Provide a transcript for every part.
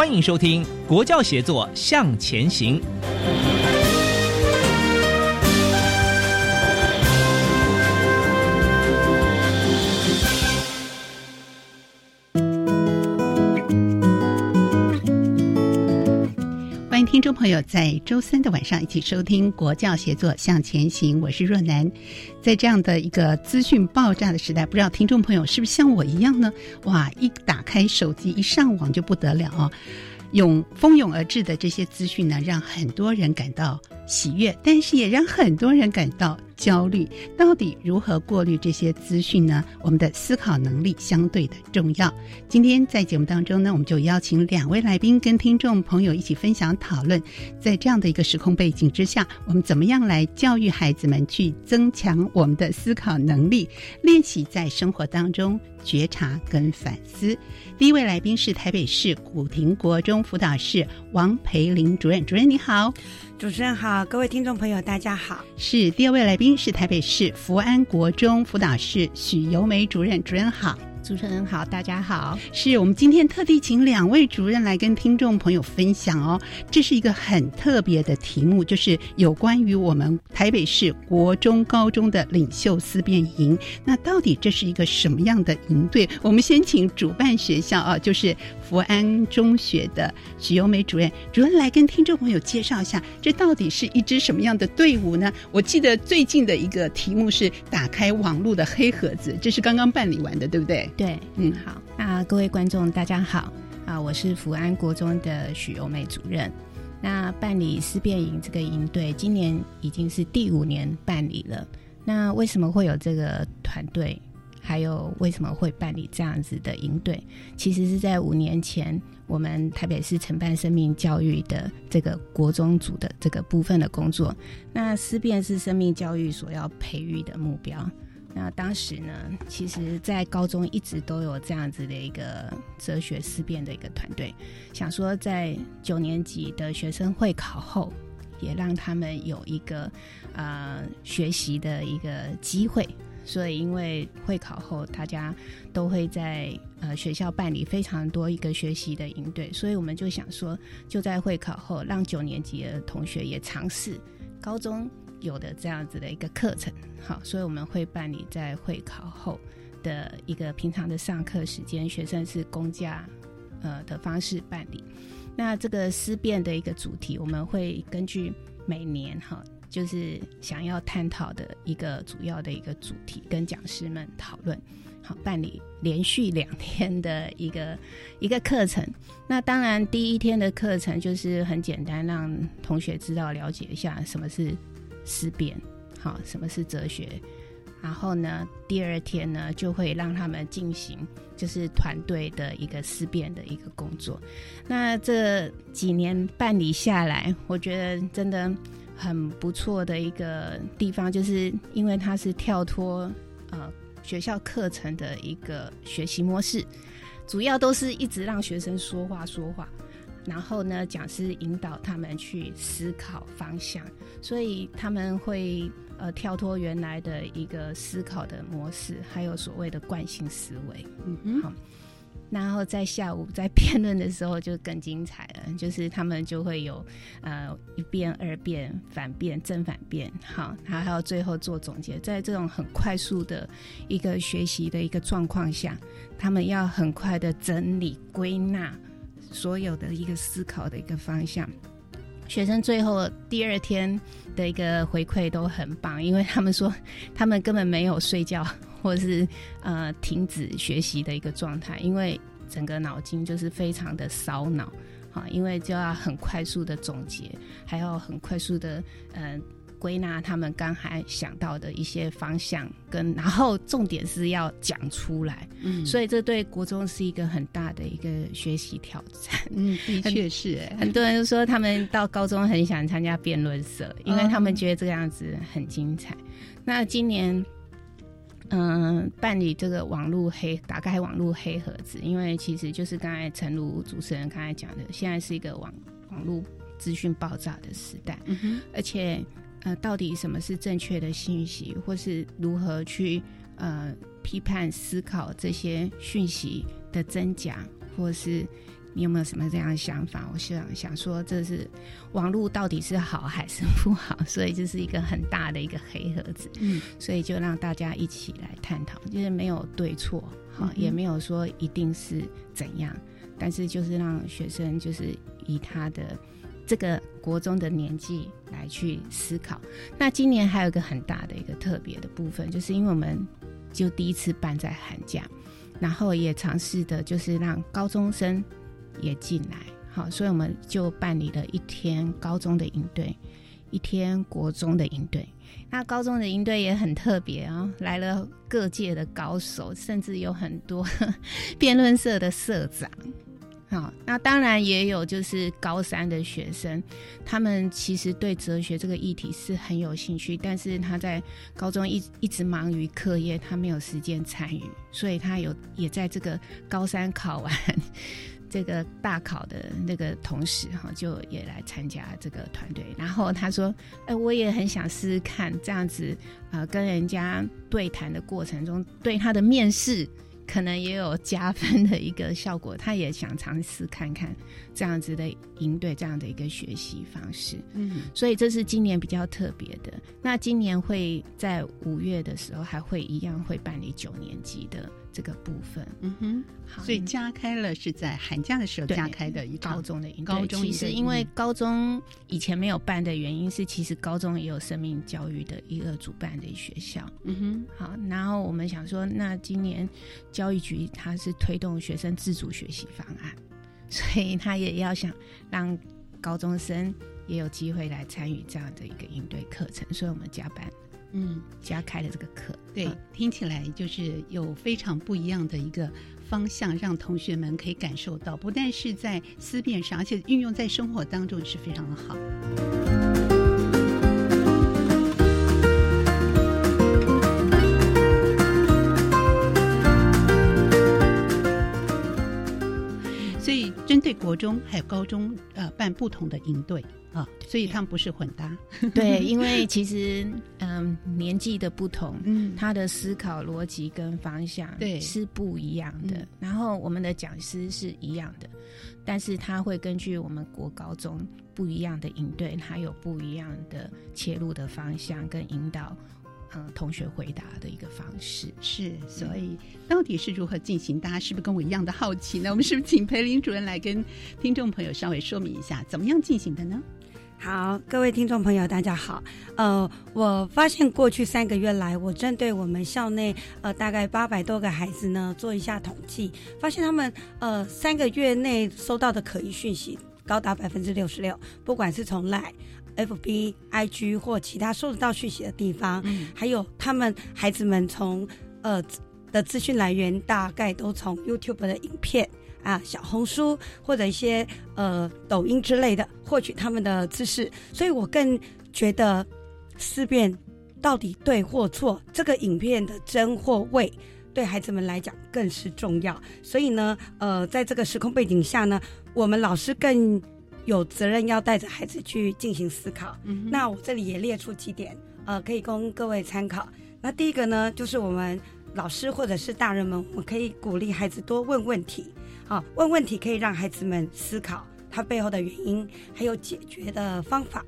欢迎收听《国教协作向前行》。听众朋友在周三的晚上一起收听《国教协作向前行》，我是若楠。在这样的一个资讯爆炸的时代，不知道听众朋友是不是像我一样呢？哇，一打开手机一上网就不得了啊！涌蜂拥而至的这些资讯呢，让很多人感到喜悦，但是也让很多人感到焦虑。到底如何过滤这些资讯呢？我们的思考能力相对的重要。今天在节目当中呢，我们就邀请两位来宾跟听众朋友一起分享讨论，在这样的一个时空背景之下，我们怎么样来教育孩子们去增强我们的思考能力，练习在生活当中觉察跟反思。第一位来宾是台北市古亭国中辅导室王培林主任，主任你好，主持人好，各位听众朋友大家好。是第二位来宾是台北市福安国中辅导室许由梅主任，主任好。主持人好，大家好。是我们今天特地请两位主任来跟听众朋友分享哦。这是一个很特别的题目，就是有关于我们台北市国中、高中的领袖思辨营。那到底这是一个什么样的营队？我们先请主办学校啊，就是福安中学的许由梅主任，主任来跟听众朋友介绍一下，这到底是一支什么样的队伍呢？我记得最近的一个题目是打开网络的黑盒子，这是刚刚办理完的，对不对？对，嗯，好，那各位观众大家好啊，我是福安国中的许由美主任。那办理思辨营这个营队，今年已经是第五年办理了。那为什么会有这个团队？还有为什么会办理这样子的营队？其实是在五年前，我们台北市承办生命教育的这个国中组的这个部分的工作。那思辨是生命教育所要培育的目标。那当时呢，其实，在高中一直都有这样子的一个哲学思辨的一个团队，想说在九年级的学生会考后，也让他们有一个呃学习的一个机会。所以，因为会考后，大家都会在呃学校办理非常多一个学习的营队，所以我们就想说，就在会考后，让九年级的同学也尝试高中。有的这样子的一个课程，好，所以我们会办理在会考后的一个平常的上课时间，学生是公假呃的方式办理。那这个思辨的一个主题，我们会根据每年哈，就是想要探讨的一个主要的一个主题，跟讲师们讨论，好办理连续两天的一个一个课程。那当然第一天的课程就是很简单，让同学知道了解一下什么是。思辨，好，什么是哲学？然后呢，第二天呢，就会让他们进行就是团队的一个思辨的一个工作。那这几年办理下来，我觉得真的很不错的一个地方，就是因为它是跳脱呃学校课程的一个学习模式，主要都是一直让学生说话说话。然后呢，讲师引导他们去思考方向，所以他们会呃跳脱原来的一个思考的模式，还有所谓的惯性思维。嗯嗯，好，然后在下午在辩论的时候就更精彩了，就是他们就会有呃一辩、二辩、反辩、正反辩，好，然后还有最后做总结。在这种很快速的一个学习的一个状况下，他们要很快的整理归纳所有的一个思考的一个方向。学生最后第二天的一个回馈都很棒，因为他们说他们根本没有睡觉。或者是呃停止学习的一个状态，因为整个脑筋就是非常的烧脑，啊，因为就要很快速的总结，还要很快速的嗯归纳他们刚才想到的一些方向，跟然后重点是要讲出来，嗯，所以这对国中是一个很大的一个学习挑战，嗯，的确是，很多人都说他们到高中很想参加辩论社，因为他们觉得这个样子很精彩。那今年。嗯，办理这个网络黑，打开网络黑盒子，因为其实就是刚才陈如主持人刚才讲的，现在是一个网网络资讯爆炸的时代，而且呃，到底什么是正确的信息，或是如何去呃批判思考这些讯息的真假，或是。你有没有什么这样的想法？我想想说，这是网络到底是好还是不好？所以这是一个很大的一个黑盒子。嗯，所以就让大家一起来探讨，就是没有对错，好，也没有说一定是怎样，但是就是让学生就是以他的这个国中的年纪来去思考。那今年还有一个很大的一个特别的部分，就是因为我们就第一次办在寒假，然后也尝试的就是让高中生。也进来，好，所以我们就办理了一天高中的营队，一天国中的营队。那高中的营队也很特别啊，来了各界的高手，甚至有很多 辩论社的社长。好，那当然也有就是高三的学生，他们其实对哲学这个议题是很有兴趣，但是他在高中一一直忙于课业，他没有时间参与，所以他有也在这个高三考完。这个大考的那个同事哈，就也来参加这个团队。然后他说：“哎，我也很想试试看这样子啊，跟人家对谈的过程中，对他的面试可能也有加分的一个效果。他也想尝试看看这样子的应对这样的一个学习方式。嗯，所以这是今年比较特别的。那今年会在五月的时候，还会一样会办理九年级的。”这个部分，嗯哼，所以加开了是在寒假的时候加开的一高中的高中，其实因为高中以前没有办的原因是，其实高中也有生命教育的一个主办的学校，嗯哼，好，然后我们想说，那今年教育局它是推动学生自主学习方案，所以他也要想让高中生也有机会来参与这样的一个应对课程，所以我们加班。嗯，加开了这个课，对，听起来就是有非常不一样的一个方向，让同学们可以感受到，不但是在思辨上，而且运用在生活当中是非常的好。所以，针对国中还有高中，呃，办不同的营队。啊，所以他们不是混搭，对，因为其实嗯年纪的不同，嗯，他的思考逻辑跟方向对是不一样的。然后我们的讲师是一样的，但是他会根据我们国高中不一样的应对，他有不一样的切入的方向跟引导，嗯，同学回答的一个方式是。所以到底是如何进行？大家是不是跟我一样的好奇呢？我们是不是请裴林主任来跟听众朋友稍微说明一下，怎么样进行的呢？好，各位听众朋友，大家好。呃，我发现过去三个月来，我针对我们校内呃大概八百多个孩子呢做一下统计，发现他们呃三个月内收到的可疑讯息高达百分之六十六，不管是从 Line、FB、IG 或其他收得到讯息的地方，还有他们孩子们从呃的资讯来源大概都从 YouTube 的影片。啊，小红书或者一些呃抖音之类的获取他们的知识，所以我更觉得思辨到底对或错，这个影片的真或伪，对孩子们来讲更是重要。所以呢，呃，在这个时空背景下呢，我们老师更有责任要带着孩子去进行思考。那我这里也列出几点，呃，可以供各位参考。那第一个呢，就是我们老师或者是大人们，我们可以鼓励孩子多问问题。啊，问问题可以让孩子们思考他背后的原因，还有解决的方法。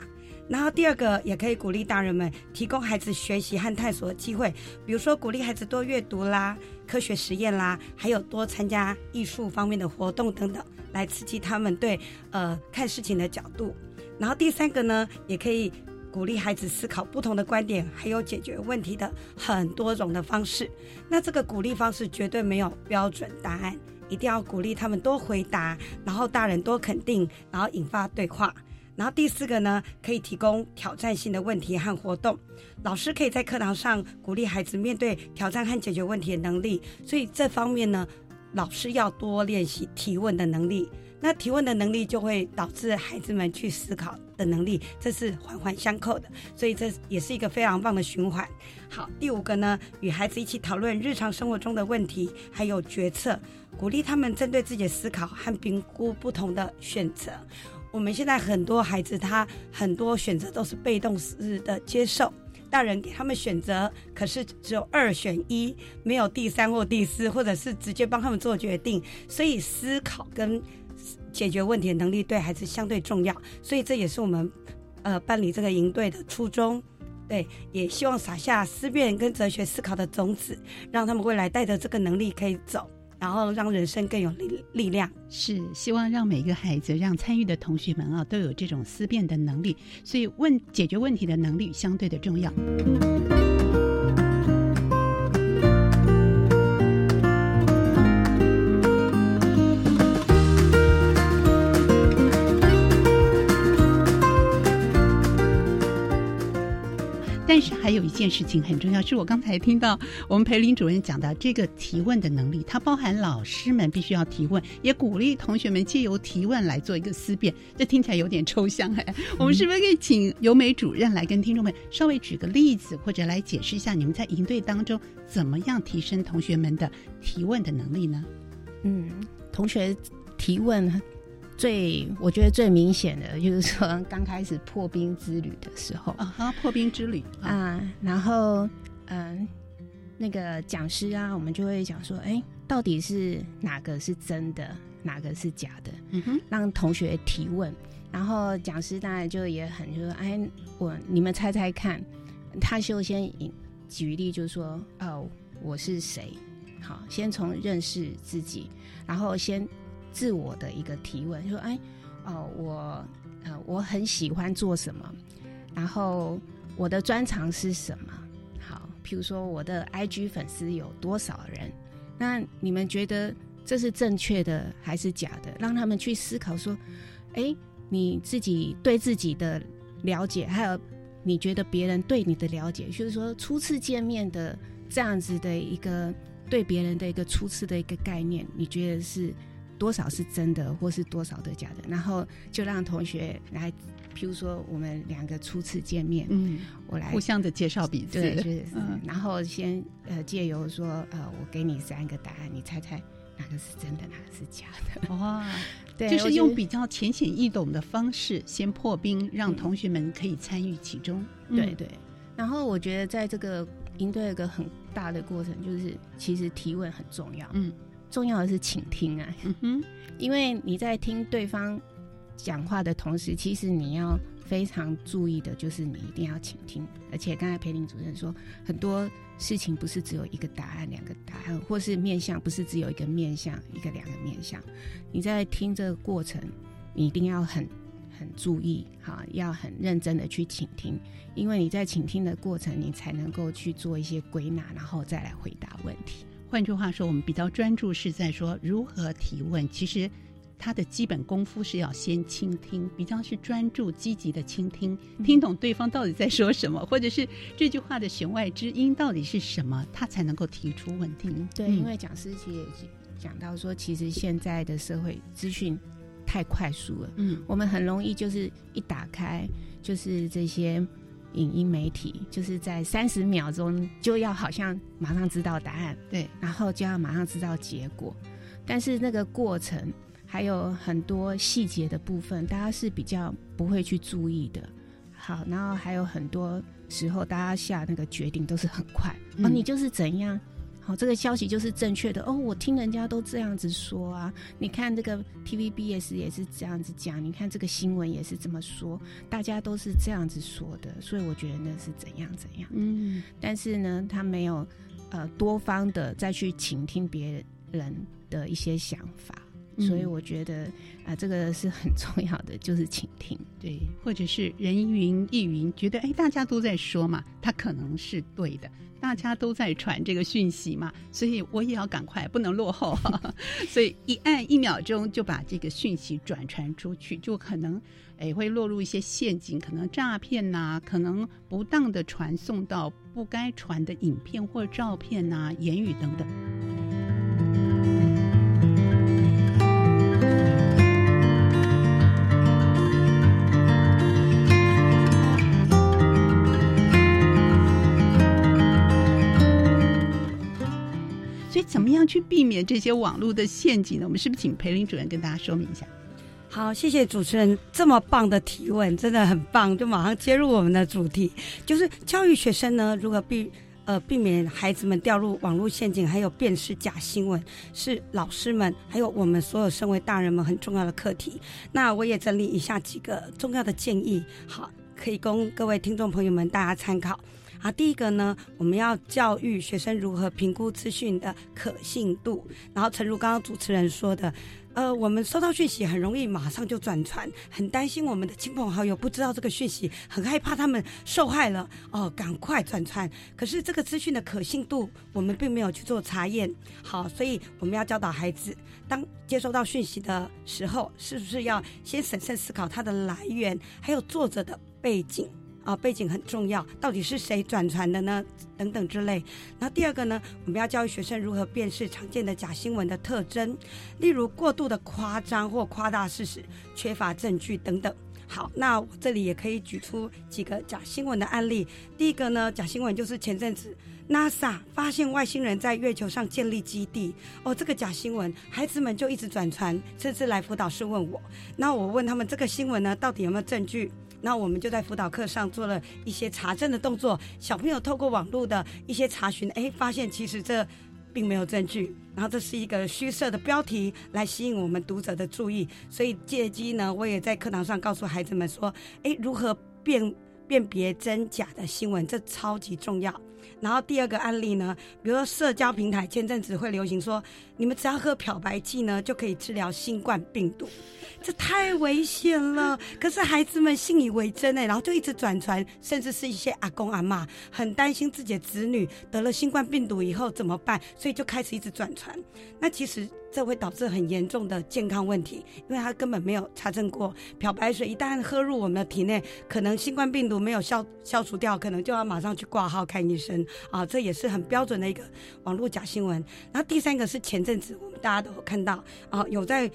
然后第二个，也可以鼓励大人们提供孩子学习和探索的机会，比如说鼓励孩子多阅读啦、科学实验啦，还有多参加艺术方面的活动等等，来刺激他们对呃看事情的角度。然后第三个呢，也可以。鼓励孩子思考不同的观点，还有解决问题的很多种的方式。那这个鼓励方式绝对没有标准答案，一定要鼓励他们多回答，然后大人多肯定，然后引发对话。然后第四个呢，可以提供挑战性的问题和活动。老师可以在课堂上鼓励孩子面对挑战和解决问题的能力。所以这方面呢，老师要多练习提问的能力。那提问的能力就会导致孩子们去思考的能力，这是环环相扣的，所以这也是一个非常棒的循环。好，第五个呢，与孩子一起讨论日常生活中的问题，还有决策，鼓励他们针对自己的思考和评估不同的选择。我们现在很多孩子他很多选择都是被动式的接受，大人给他们选择，可是只有二选一，没有第三或第四，或者是直接帮他们做决定，所以思考跟。解决问题的能力对孩子相对重要，所以这也是我们呃办理这个营队的初衷。对，也希望撒下思辨跟哲学思考的种子，让他们未来带着这个能力可以走，然后让人生更有力力量。是希望让每一个孩子，让参与的同学们啊，都有这种思辨的能力，所以问解决问题的能力相对的重要。但是还有一件事情很重要，是我刚才听到我们培林主任讲到这个提问的能力，它包含老师们必须要提问，也鼓励同学们借由提问来做一个思辨。这听起来有点抽象哎，我们是不是可以请尤美主任来跟听众们稍微举个例子，或者来解释一下你们在营队当中怎么样提升同学们的提问的能力呢？嗯，同学提问。最我觉得最明显的就是说，刚开始破冰之旅的时候啊，哈，破冰之旅啊，然后嗯，那个讲师啊，我们就会讲说，哎，到底是哪个是真的，哪个是假的？嗯哼，让同学提问，然后讲师当然就也很就说，哎，我你们猜猜看，他就先举例，就是说，哦，我是谁？好，先从认识自己，然后先。自我的一个提问，说：“哎，哦，我呃，我很喜欢做什么？然后我的专长是什么？好，譬如说我的 IG 粉丝有多少人？那你们觉得这是正确的还是假的？让他们去思考说：，哎，你自己对自己的了解，还有你觉得别人对你的了解，就是说初次见面的这样子的一个对别人的一个初次的一个概念，你觉得是？”多少是真的，或是多少的假的？然后就让同学来，譬如说我们两个初次见面，嗯，我来互相的介绍彼此，对，嗯，然后先呃借由说呃，我给你三个答案，你猜猜哪个是真的，哪个是假的？哇，对，就是用比较浅显易懂的方式先破冰，让同学们可以参与其中。对对。然后我觉得在这个应对一个很大的过程，就是其实提问很重要。嗯。重要的是倾听啊，因为你在听对方讲话的同时，其实你要非常注意的，就是你一定要倾听。而且刚才培林主任说，很多事情不是只有一个答案、两个答案，或是面向不是只有一个面向、一个两个面向。你在听这个过程，你一定要很很注意，哈，要很认真的去倾听，因为你在倾听的过程，你才能够去做一些归纳，然后再来回答问题。换句话说，我们比较专注是在说如何提问。其实，他的基本功夫是要先倾听，比较是专注、积极的倾听，听懂对方到底在说什么，或者是这句话的弦外之音到底是什么，他才能够提出问题。对，因为讲师其实也讲到说，其实现在的社会资讯太快速了，嗯，我们很容易就是一打开就是这些。影音媒体就是在三十秒钟就要好像马上知道答案，对，然后就要马上知道结果，但是那个过程还有很多细节的部分，大家是比较不会去注意的。好，然后还有很多时候大家下那个决定都是很快，哦，你就是怎样，好，这个消息就是正确的哦。我听人家都这样子说啊，你看这个 TVBS 也是这样子讲，你看这个新闻也是这么说，大家都是这样子说的，所以我觉得那是怎样怎样。嗯，但是呢，他没有呃多方的再去倾听别人的一些想法。所以我觉得啊，这个是很重要的，就是倾听，对，或者是人云亦云，觉得哎，大家都在说嘛，他可能是对的，大家都在传这个讯息嘛，所以我也要赶快，不能落后，所以一按一秒钟就把这个讯息转传出去，就可能哎会落入一些陷阱，可能诈骗呐，可能不当的传送到不该传的影片或照片呐、言语等等。怎么样去避免这些网络的陷阱呢？我们是不是请裴林主任跟大家说明一下？好，谢谢主持人这么棒的提问，真的很棒，就马上接入我们的主题，就是教育学生呢如何避呃避免孩子们掉入网络陷阱，还有辨识假新闻，是老师们还有我们所有身为大人们很重要的课题。那我也整理一下几个重要的建议，好，可以供各位听众朋友们大家参考。啊，第一个呢，我们要教育学生如何评估资讯的可信度。然后，诚如刚刚主持人说的，呃，我们收到讯息很容易马上就转传，很担心我们的亲朋好友不知道这个讯息，很害怕他们受害了哦，赶快转传。可是这个资讯的可信度，我们并没有去做查验。好，所以我们要教导孩子，当接收到讯息的时候，是不是要先审慎思考它的来源，还有作者的背景。啊，背景很重要，到底是谁转传的呢？等等之类。那第二个呢，我们要教育学生如何辨识常见的假新闻的特征，例如过度的夸张或夸大事实、缺乏证据等等。好，那我这里也可以举出几个假新闻的案例。第一个呢，假新闻就是前阵子 NASA 发现外星人在月球上建立基地。哦，这个假新闻，孩子们就一直转传，甚至来辅导室问我。那我问他们，这个新闻呢，到底有没有证据？那我们就在辅导课上做了一些查证的动作。小朋友透过网络的一些查询，哎，发现其实这并没有证据，然后这是一个虚设的标题来吸引我们读者的注意。所以借机呢，我也在课堂上告诉孩子们说，哎，如何辨辨别真假的新闻，这超级重要。然后第二个案例呢，比如说社交平台前阵子会流行说，你们只要喝漂白剂呢，就可以治疗新冠病毒。这太危险了，可是孩子们信以为真哎，然后就一直转传，甚至是一些阿公阿妈很担心自己的子女得了新冠病毒以后怎么办，所以就开始一直转传。那其实这会导致很严重的健康问题，因为他根本没有查证过漂白水一旦喝入我们的体内，可能新冠病毒没有消消除掉，可能就要马上去挂号看医生啊，这也是很标准的一个网络假新闻。然后第三个是前阵子我们大家都有看到啊，有在。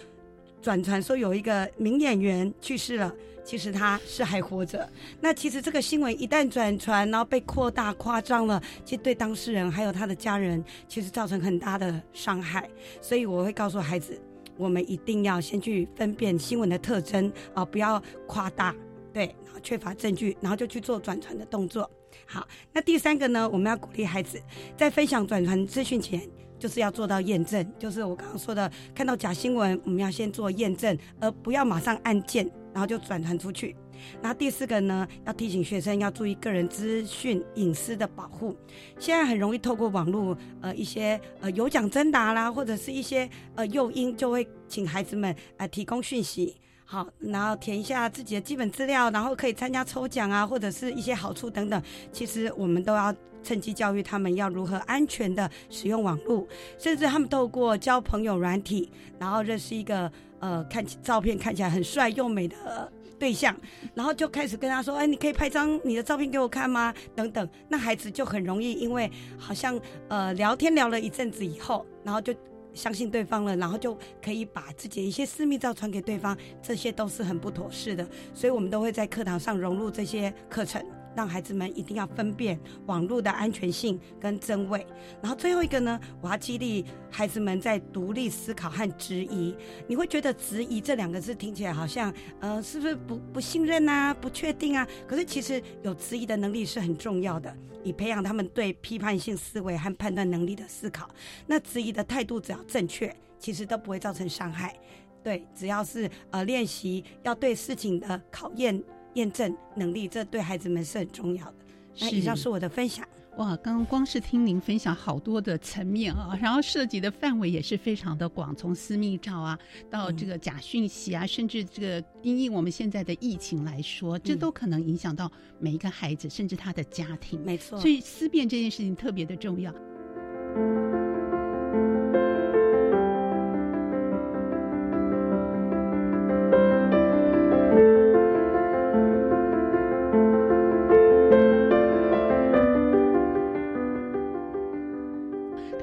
转传说有一个名演员去世了，其实他是还活着。那其实这个新闻一旦转传，然后被扩大夸张了，其实对当事人还有他的家人，其实造成很大的伤害。所以我会告诉孩子，我们一定要先去分辨新闻的特征啊，不要夸大，对，然后缺乏证据，然后就去做转传的动作。好，那第三个呢，我们要鼓励孩子在分享转传资讯前。就是要做到验证，就是我刚刚说的，看到假新闻，我们要先做验证，而不要马上按键，然后就转传出去。那第四个呢，要提醒学生要注意个人资讯隐私的保护。现在很容易透过网络，呃，一些呃有奖征答啦，或者是一些呃诱因，就会请孩子们呃提供讯息。好，然后填一下自己的基本资料，然后可以参加抽奖啊，或者是一些好处等等。其实我们都要趁机教育他们要如何安全的使用网络，甚至他们透过交朋友软体，然后认识一个呃看起照片看起来很帅又美的对象，然后就开始跟他说：“哎，你可以拍张你的照片给我看吗？”等等，那孩子就很容易因为好像呃聊天聊了一阵子以后，然后就。相信对方了，然后就可以把自己一些私密照传给对方，这些都是很不妥适的。所以，我们都会在课堂上融入这些课程，让孩子们一定要分辨网络的安全性跟真伪。然后最后一个呢，我要激励孩子们在独立思考和质疑。你会觉得质疑这两个字听起来好像，呃，是不是不不信任啊，不确定啊？可是其实有质疑的能力是很重要的，以培养他们对批判性思维和判断能力的思考。那质疑的态度只要正确，其实都不会造成伤害。对，只要是呃练习要对事情的考验验证能力，这对孩子们是很重要的。那以上是我的分享。哇，刚刚光是听您分享好多的层面啊，然后涉及的范围也是非常的广，从私密照啊到这个假讯息啊，甚至这个因应我们现在的疫情来说，这都可能影响到每一个孩子，甚至他的家庭。没错，所以思辨这件事情特别的重要。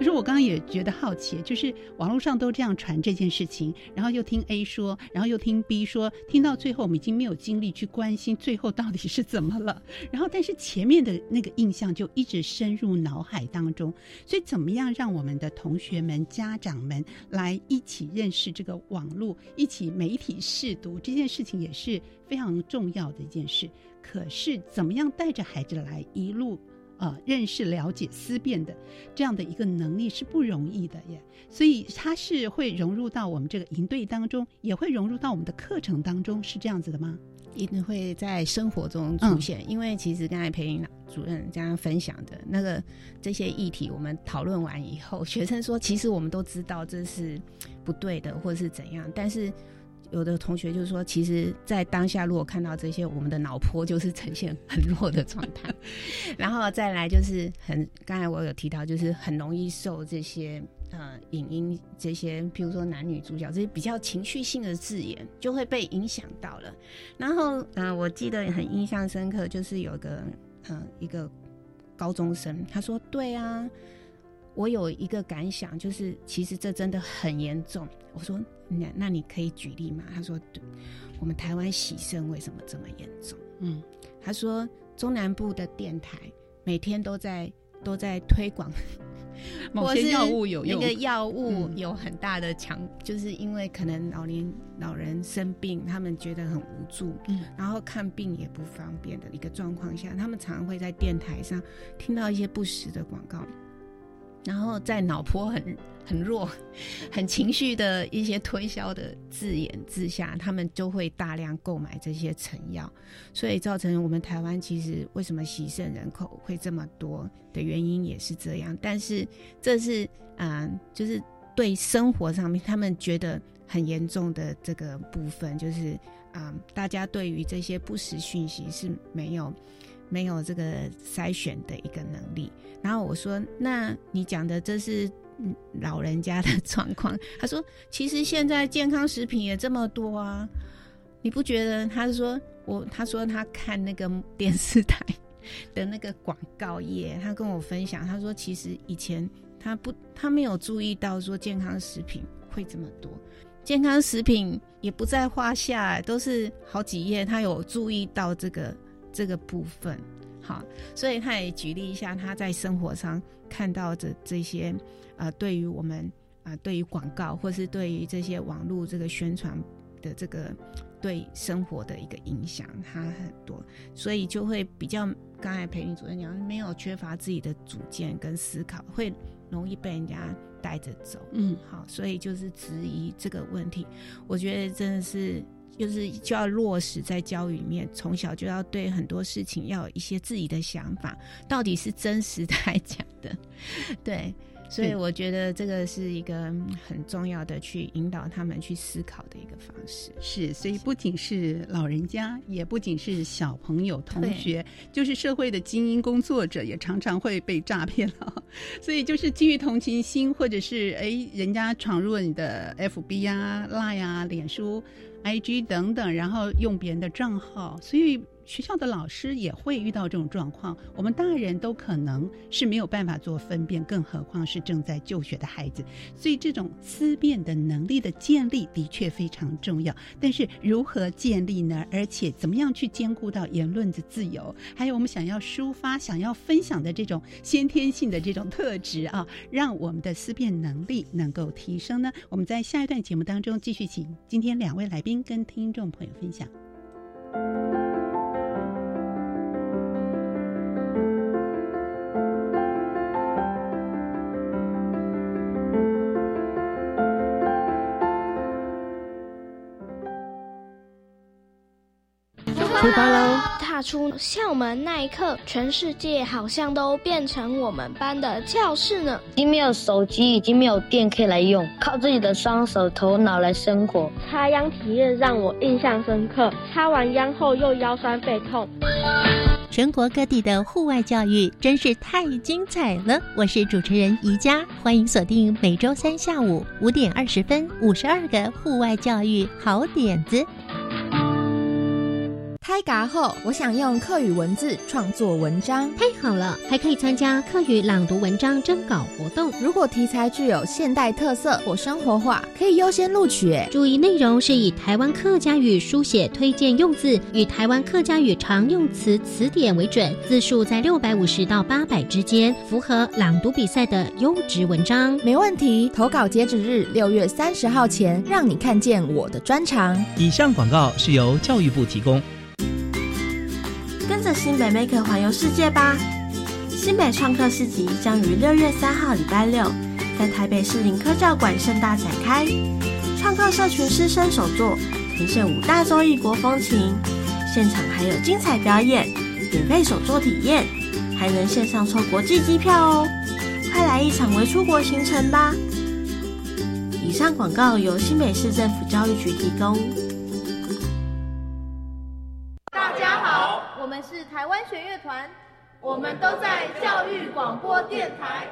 可是我刚刚也觉得好奇，就是网络上都这样传这件事情，然后又听 A 说，然后又听 B 说，听到最后我们已经没有精力去关心最后到底是怎么了。然后，但是前面的那个印象就一直深入脑海当中。所以，怎么样让我们的同学们、家长们来一起认识这个网络，一起媒体试读这件事情，也是非常重要的一件事。可是，怎么样带着孩子来一路？呃，认识、了解、思辨的这样的一个能力是不容易的耶，所以它是会融入到我们这个营队当中，也会融入到我们的课程当中，是这样子的吗？一定会在生活中出现，因为其实刚才培林主任这样分享的那个这些议题，我们讨论完以后，学生说，其实我们都知道这是不对的，或者是怎样，但是。有的同学就是说，其实，在当下如果看到这些，我们的脑波就是呈现很弱的状态。然后再来就是很，刚才我有提到，就是很容易受这些呃影音这些，譬如说男女主角这些比较情绪性的字眼，就会被影响到了。然后，嗯，我记得很印象深刻，就是有个嗯一个高中生，他说：“对啊。”我有一个感想，就是其实这真的很严重。我说，那那你可以举例吗？他说，对，我们台湾喜肾为什么这么严重？嗯，他说中南部的电台每天都在都在推广 某些药物有用，那个药物有很大的强，就是因为可能老年老人生病，他们觉得很无助，嗯，然后看病也不方便的一个状况下，他们常常会在电台上听到一些不实的广告。然后在脑波很很弱、很情绪的一些推销的字眼之下，他们就会大量购买这些成药，所以造成我们台湾其实为什么喜肾人口会这么多的原因也是这样。但是这是嗯，就是对生活上面他们觉得很严重的这个部分，就是啊，大家对于这些不实讯息是没有。没有这个筛选的一个能力，然后我说：“那你讲的这是老人家的状况。”他说：“其实现在健康食品也这么多啊，你不觉得？”他说：“我他说他看那个电视台的那个广告页，他跟我分享，他说其实以前他不他没有注意到说健康食品会这么多，健康食品也不在话下，都是好几页，他有注意到这个。”这个部分，好，所以他也举例一下他在生活上看到的这些，呃，对于我们啊，对于广告或是对于这些网络这个宣传的这个对生活的一个影响，他很多，所以就会比较刚才培训主任讲，没有缺乏自己的主见跟思考，会容易被人家带着走。嗯，好，所以就是质疑这个问题，我觉得真的是。就是就要落实在教育里面，从小就要对很多事情要有一些自己的想法，到底是真实的还是假的？对。所以我觉得这个是一个很重要的去引导他们去思考的一个方式。是，所以不仅是老人家，也不仅是小朋友、同学，就是社会的精英工作者，也常常会被诈骗了。所以就是基于同情心，或者是哎，人家闯入了你的 FB 呀、Line 啊、脸书、IG 等等，然后用别人的账号，所以学校的老师也会遇到这种状况，我们大人都可能是没有办法做分辨，更何况是正在就学的孩子。所以，这种思辨的能力的建立的确非常重要。但是，如何建立呢？而且，怎么样去兼顾到言论的自由，还有我们想要抒发、想要分享的这种先天性的这种特质啊，让我们的思辨能力能够提升呢？我们在下一段节目当中继续请今天两位来宾跟听众朋友分享。出发喽！踏出校门那一刻，全世界好像都变成我们班的教室呢。已经没有手机，已经没有电可以来用，靠自己的双手头脑来生活。插秧体验让我印象深刻，插完秧后又腰酸背痛。全国各地的户外教育真是太精彩了！我是主持人宜佳，欢迎锁定每周三下午五点二十分五十二个户外教育好点子。开嘎后，我想用课语文字创作文章。太好了，还可以参加课语朗读文章征稿活动。如果题材具有现代特色或生活化，可以优先录取。注意内容是以台湾客家语书写推荐用字与台湾客家语常用词词典为准，字数在六百五十到八百之间，符合朗读比赛的优质文章。没问题，投稿截止日六月三十号前，让你看见我的专长。以上广告是由教育部提供。新北 Make 环游世界吧！新北创客市集将于六月三号礼拜六在台北市林科教馆盛大展开，创客社群师生手作呈现五大洲异国风情，现场还有精彩表演、免费手作体验，还能线上抽国际机票哦！快来一场为出国行程吧！以上广告由新北市政府教育局提供。台湾弦乐团，我们都在教育广播电台。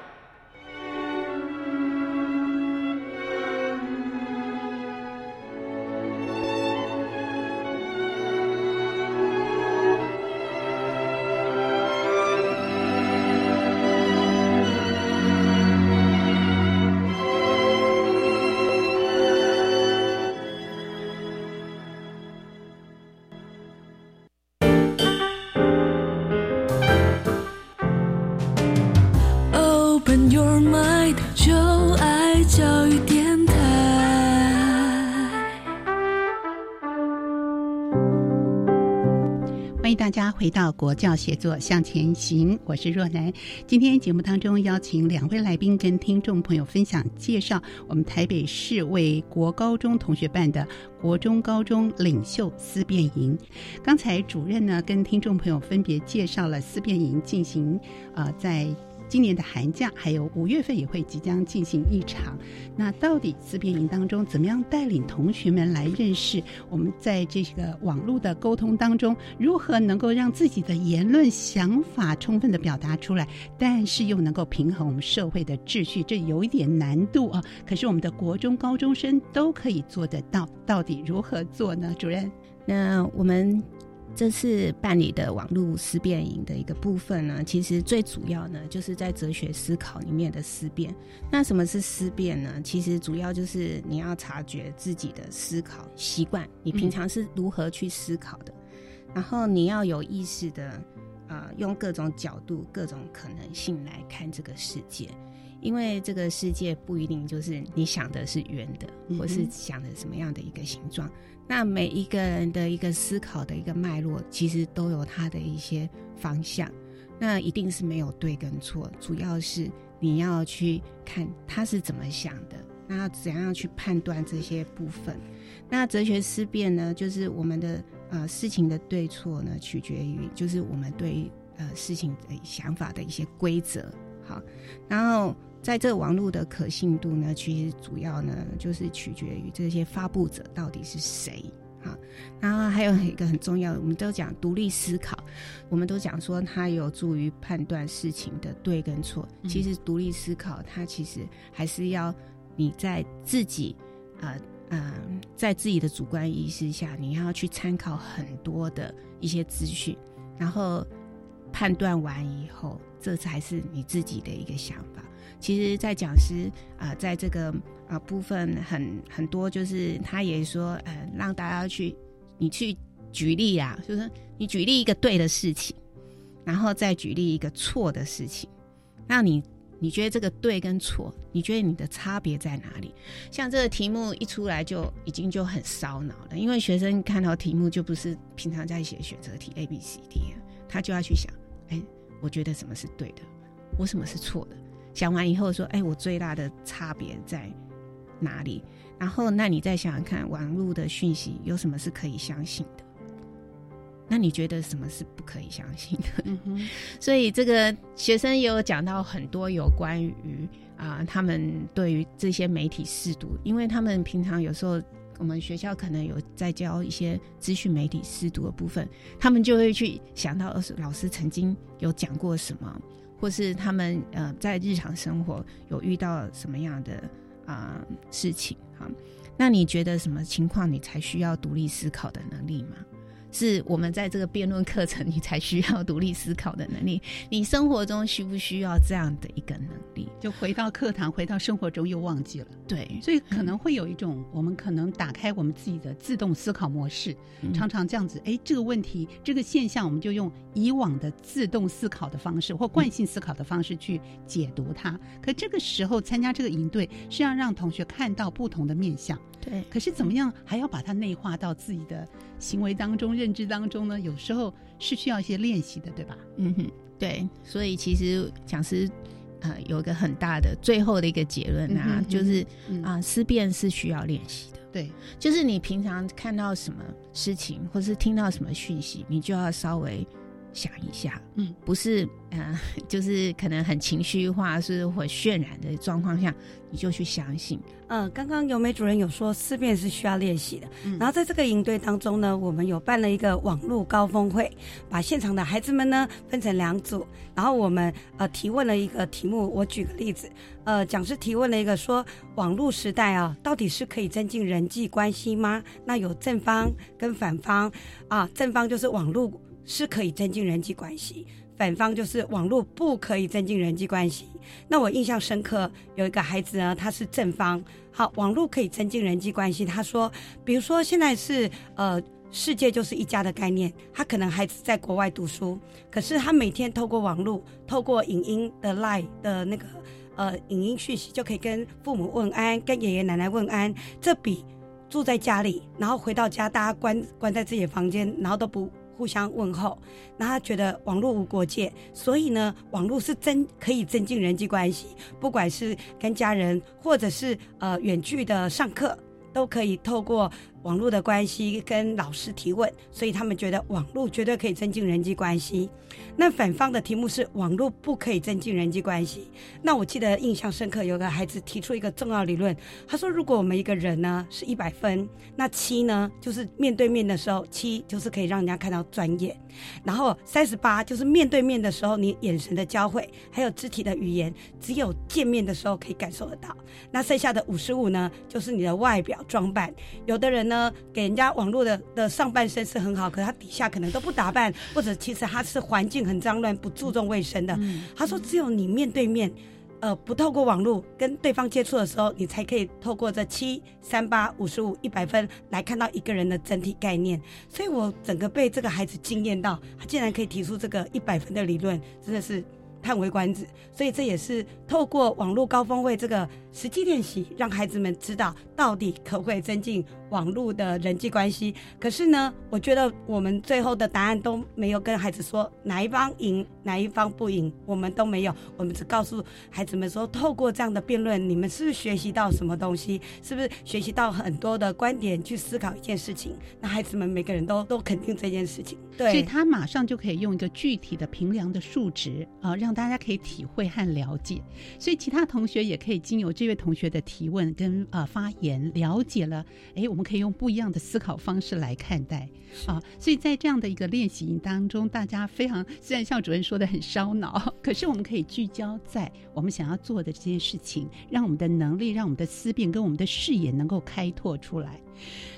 回到国教协作向前行，我是若男。今天节目当中邀请两位来宾跟听众朋友分享介绍我们台北市为国高中同学办的国中高中领袖思辨营。刚才主任呢跟听众朋友分别介绍了思辨营进行啊在。今年的寒假还有五月份也会即将进行一场，那到底思辨营当中怎么样带领同学们来认识我们在这个网络的沟通当中，如何能够让自己的言论想法充分的表达出来，但是又能够平衡我们社会的秩序，这有一点难度啊。可是我们的国中高中生都可以做得到，到底如何做呢？主任，那我们。这次办理的网络思辨营的一个部分呢，其实最主要呢，就是在哲学思考里面的思辨。那什么是思辨呢？其实主要就是你要察觉自己的思考习惯，你平常是如何去思考的，然后你要有意识的，呃，用各种角度、各种可能性来看这个世界。因为这个世界不一定就是你想的是圆的，或是想的什么样的一个形状。那每一个人的一个思考的一个脉络，其实都有他的一些方向。那一定是没有对跟错，主要是你要去看他是怎么想的，那怎样去判断这些部分。那哲学思辨呢，就是我们的呃事情的对错呢，取决于就是我们对呃事情的想法的一些规则。好，然后。在这网络的可信度呢，其实主要呢就是取决于这些发布者到底是谁啊。然后还有一个很重要的，我们都讲独立思考，我们都讲说它有助于判断事情的对跟错。其实独立思考，它其实还是要你在自己呃呃，在自己的主观意识下，你要去参考很多的一些资讯，然后判断完以后，这才是你自己的一个想法。其实，在讲师啊，在这个啊部分很很多，就是他也说，呃，让大家去你去举例啊，就是你举例一个对的事情，然后再举例一个错的事情，那你你觉得这个对跟错，你觉得你的差别在哪里？像这个题目一出来就已经就很烧脑了，因为学生看到题目就不是平常在写选择题 A B C D，他就要去想，哎，我觉得什么是对的，我什么是错的。想完以后说：“哎，我最大的差别在哪里？”然后，那你再想想看，网络的讯息有什么是可以相信的？那你觉得什么是不可以相信的？所以，这个学生也有讲到很多有关于啊，他们对于这些媒体试读，因为他们平常有时候我们学校可能有在教一些资讯媒体试读的部分，他们就会去想到，老师曾经有讲过什么。或是他们呃在日常生活有遇到什么样的啊事情哈？那你觉得什么情况你才需要独立思考的能力吗？是我们在这个辩论课程，你才需要独立思考的能力。你生活中需不需要这样的一个能力？就回到课堂，回到生活中又忘记了。对，所以可能会有一种，我们可能打开我们自己的自动思考模式，常常这样子。哎，这个问题，这个现象，我们就用以往的自动思考的方式或惯性思考的方式去解读它。可这个时候参加这个营队，是要让同学看到不同的面相。对，可是怎么样还要把它内化到自己的行为当中、认知当中呢？有时候是需要一些练习的，对吧？嗯哼，对。所以其实讲师呃有一个很大的最后的一个结论啊，就是啊思辨是需要练习的。对，就是你平常看到什么事情，或是听到什么讯息，你就要稍微。想一下，嗯，不是，嗯，就是可能很情绪化，是或渲染的状况下，你就去相信。嗯，刚刚尤美主任有说思辨是需要练习的，嗯然后在这个营队当中呢，我们有办了一个网络高峰会，把现场的孩子们呢分成两组，然后我们呃提问了一个题目，我举个例子，呃，讲师提问了一个说，网络时代啊，到底是可以增进人际关系吗？那有正方跟反方啊，正方就是网络。是可以增进人际关系，反方就是网络不可以增进人际关系。那我印象深刻，有一个孩子呢，他是正方，好，网络可以增进人际关系。他说，比如说现在是呃世界就是一家的概念，他可能孩子在国外读书，可是他每天透过网络，透过影音的 line 的那个呃影音讯息，就可以跟父母问安，跟爷爷奶奶问安，这比住在家里，然后回到家大家关关在自己的房间，然后都不。互相问候，那他觉得网络无国界，所以呢，网络是增可以增进人际关系，不管是跟家人，或者是呃远距的上课，都可以透过。网络的关系跟老师提问，所以他们觉得网络绝对可以增进人际关系。那反方的题目是网络不可以增进人际关系。那我记得印象深刻，有个孩子提出一个重要理论，他说：如果我们一个人呢是一百分，那七呢就是面对面的时候，七就是可以让人家看到专业；然后三十八就是面对面的时候，你眼神的交汇还有肢体的语言，只有见面的时候可以感受得到。那剩下的五十五呢，就是你的外表装扮。有的人。呢，给人家网络的的上半身是很好，可是他底下可能都不打扮，或者其实他是环境很脏乱，不注重卫生的。他说，只有你面对面，呃，不透过网络跟对方接触的时候，你才可以透过这七三八五十五一百分来看到一个人的整体概念。所以我整个被这个孩子惊艳到，他竟然可以提出这个一百分的理论，真的是叹为观止。所以这也是透过网络高峰会这个实际练习，让孩子们知道到底可不可以增进。网络的人际关系，可是呢，我觉得我们最后的答案都没有跟孩子说哪一方赢，哪一方不赢，我们都没有。我们只告诉孩子们说，透过这样的辩论，你们是不是学习到什么东西？是不是学习到很多的观点去思考一件事情？那孩子们每个人都都肯定这件事情，对，所以他马上就可以用一个具体的平量的数值啊，让大家可以体会和了解。所以其他同学也可以经由这。这位同学的提问跟呃发言，了解了，哎，我们可以用不一样的思考方式来看待啊。所以在这样的一个练习营当中，大家非常虽然像主任说的很烧脑，可是我们可以聚焦在我们想要做的这件事情，让我们的能力、让我们的思辨跟我们的视野能够开拓出来。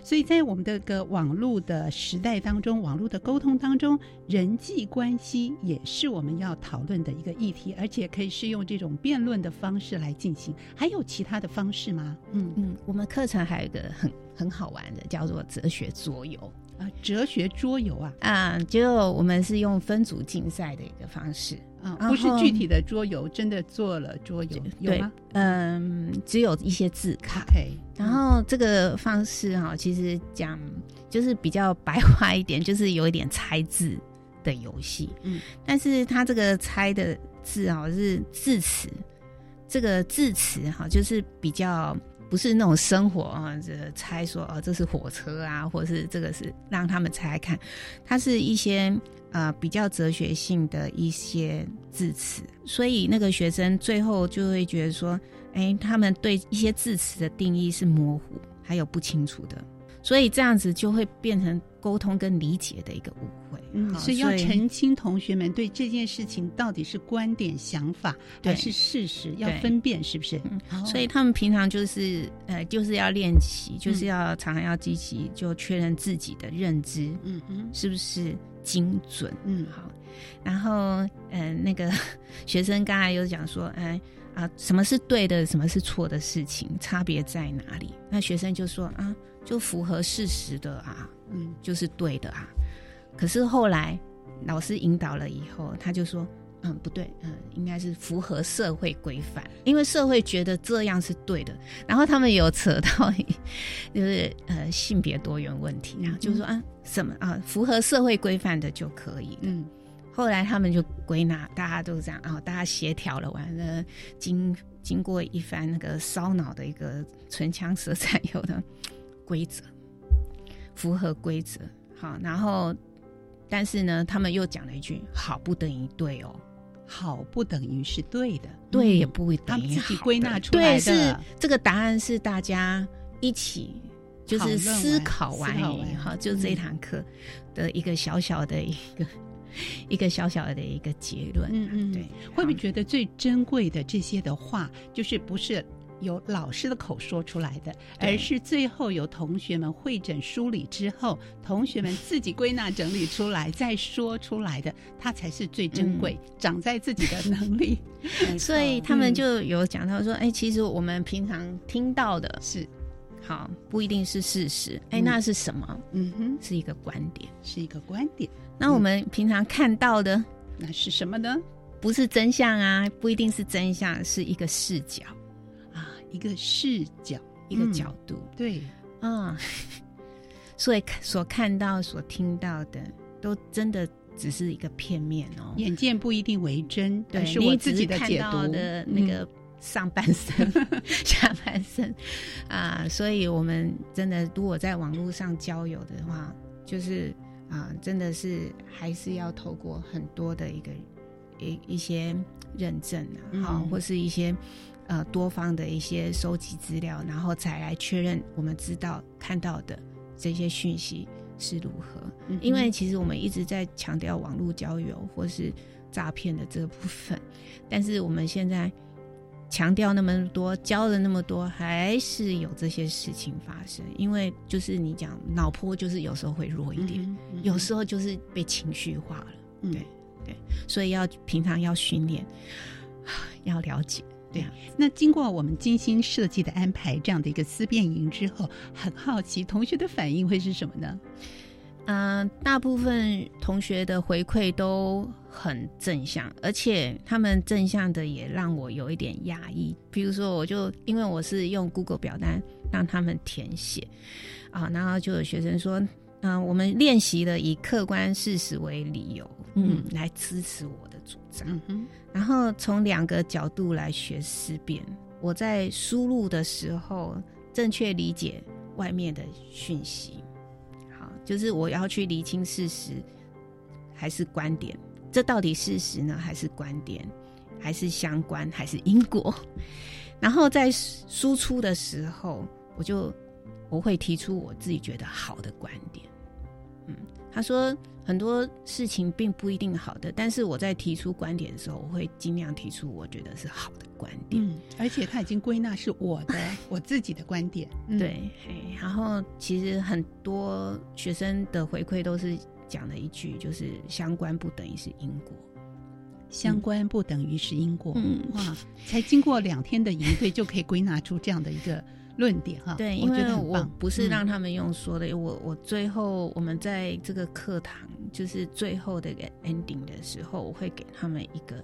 所以在我们的个网络的时代当中，网络的沟通当中，人际关系也是我们要讨论的一个议题，而且可以是用这种辩论的方式来进行。还有其他的方式吗？嗯嗯，我们课程还有一个很很好玩的，叫做哲学桌游啊，哲学桌游啊啊，就我们是用分组竞赛的一个方式啊，不是具体的桌游，真的做了桌游有吗？嗯，只有一些字卡。然后这个方式哈，其实讲就是比较白话一点，就是有一点猜字的游戏。嗯，但是它这个猜的字啊是字词，这个字词哈就是比较不是那种生活啊，这猜说哦这是火车啊，或是这个是让他们猜看，它是一些呃比较哲学性的一些字词，所以那个学生最后就会觉得说。哎，他们对一些字词的定义是模糊，还有不清楚的，所以这样子就会变成沟通跟理解的一个误会。嗯，所以要澄清同学们对这件事情到底是观点、想法还是事实，要分辨是不是？嗯，所以他们平常就是呃，就是要练习，就是要常常要积极，就确认自己的认知，嗯嗯，是不是精准？嗯，好。然后，嗯，那个 学生刚才有讲说，哎。啊，什么是对的，什么是错的事情，差别在哪里？那学生就说啊，就符合事实的啊，嗯，就是对的啊。可是后来老师引导了以后，他就说，嗯，不对，嗯，应该是符合社会规范，因为社会觉得这样是对的。然后他们有扯到，就是呃性别多元问题啊，就是说啊，什么啊，符合社会规范的就可以，嗯。后来他们就归纳，大家都这样啊，大家协调了，完了经经过一番那个烧脑的一个唇枪舌战，有的规则符合规则，好，然后但是呢，他们又讲了一句：好不等于对哦，好不等于是对的，对也不会等于自己归纳出来的。对，是这个答案是大家一起就是思考完以后，就这一堂课的一个小小的一个。一个小小的一个结论，嗯嗯，对，会不会觉得最珍贵的这些的话，就是不是由老师的口说出来的，而是最后由同学们会诊梳理之后，同学们自己归纳整理出来再说出来的，它才是最珍贵，长在自己的能力。所以他们就有讲到说，哎，其实我们平常听到的是。好，不一定是事实。哎，那是什么？嗯哼，是一个观点，是一个观点。那我们平常看到的，那是什么呢？不是真相啊，不一定是真相，是一个视角啊，一个视角，一个角度。对，啊，所以所看到、所听到的，都真的只是一个片面哦。眼见不一定为真，对，是我自己的解读的那个。上半身、下半身啊，所以我们真的，如果在网络上交友的话，就是啊，真的是还是要透过很多的一个一一些认证啊，好，或是一些呃多方的一些收集资料，然后才来确认我们知道看到的这些讯息是如何。因为其实我们一直在强调网络交友或是诈骗的这个部分，但是我们现在。强调那么多，教了那么多，还是有这些事情发生。因为就是你讲脑波，就是有时候会弱一点，有时候就是被情绪化了。对对，所以要平常要训练，要了解。对啊，那经过我们精心设计的安排，这样的一个思辨营之后，很好奇同学的反应会是什么呢？嗯，大部分同学的回馈都很正向，而且他们正向的也让我有一点压抑。比如说，我就因为我是用 Google 表单让他们填写啊，然后就有学生说，嗯，我们练习了以客观事实为理由，嗯，来支持我的主张。然后从两个角度来学思辨，我在输入的时候正确理解外面的讯息。好就是我要去厘清事实还是观点，这到底事实呢，还是观点，还是相关，还是因果？然后在输出的时候，我就我会提出我自己觉得好的观点。嗯，他说很多事情并不一定好的，但是我在提出观点的时候，我会尽量提出我觉得是好的观点。嗯，而且他已经归纳是我的 我自己的观点。对，然后其实很多学生的回馈都是讲了一句，就是相关不等于是因果。相关不等于是因果。嗯，哇，才经过两天的营队就可以归纳出这样的一个论点哈。对，我觉得我不是让他们用说的，我我最后我们在这个课堂就是最后的 ending 的时候，我会给他们一个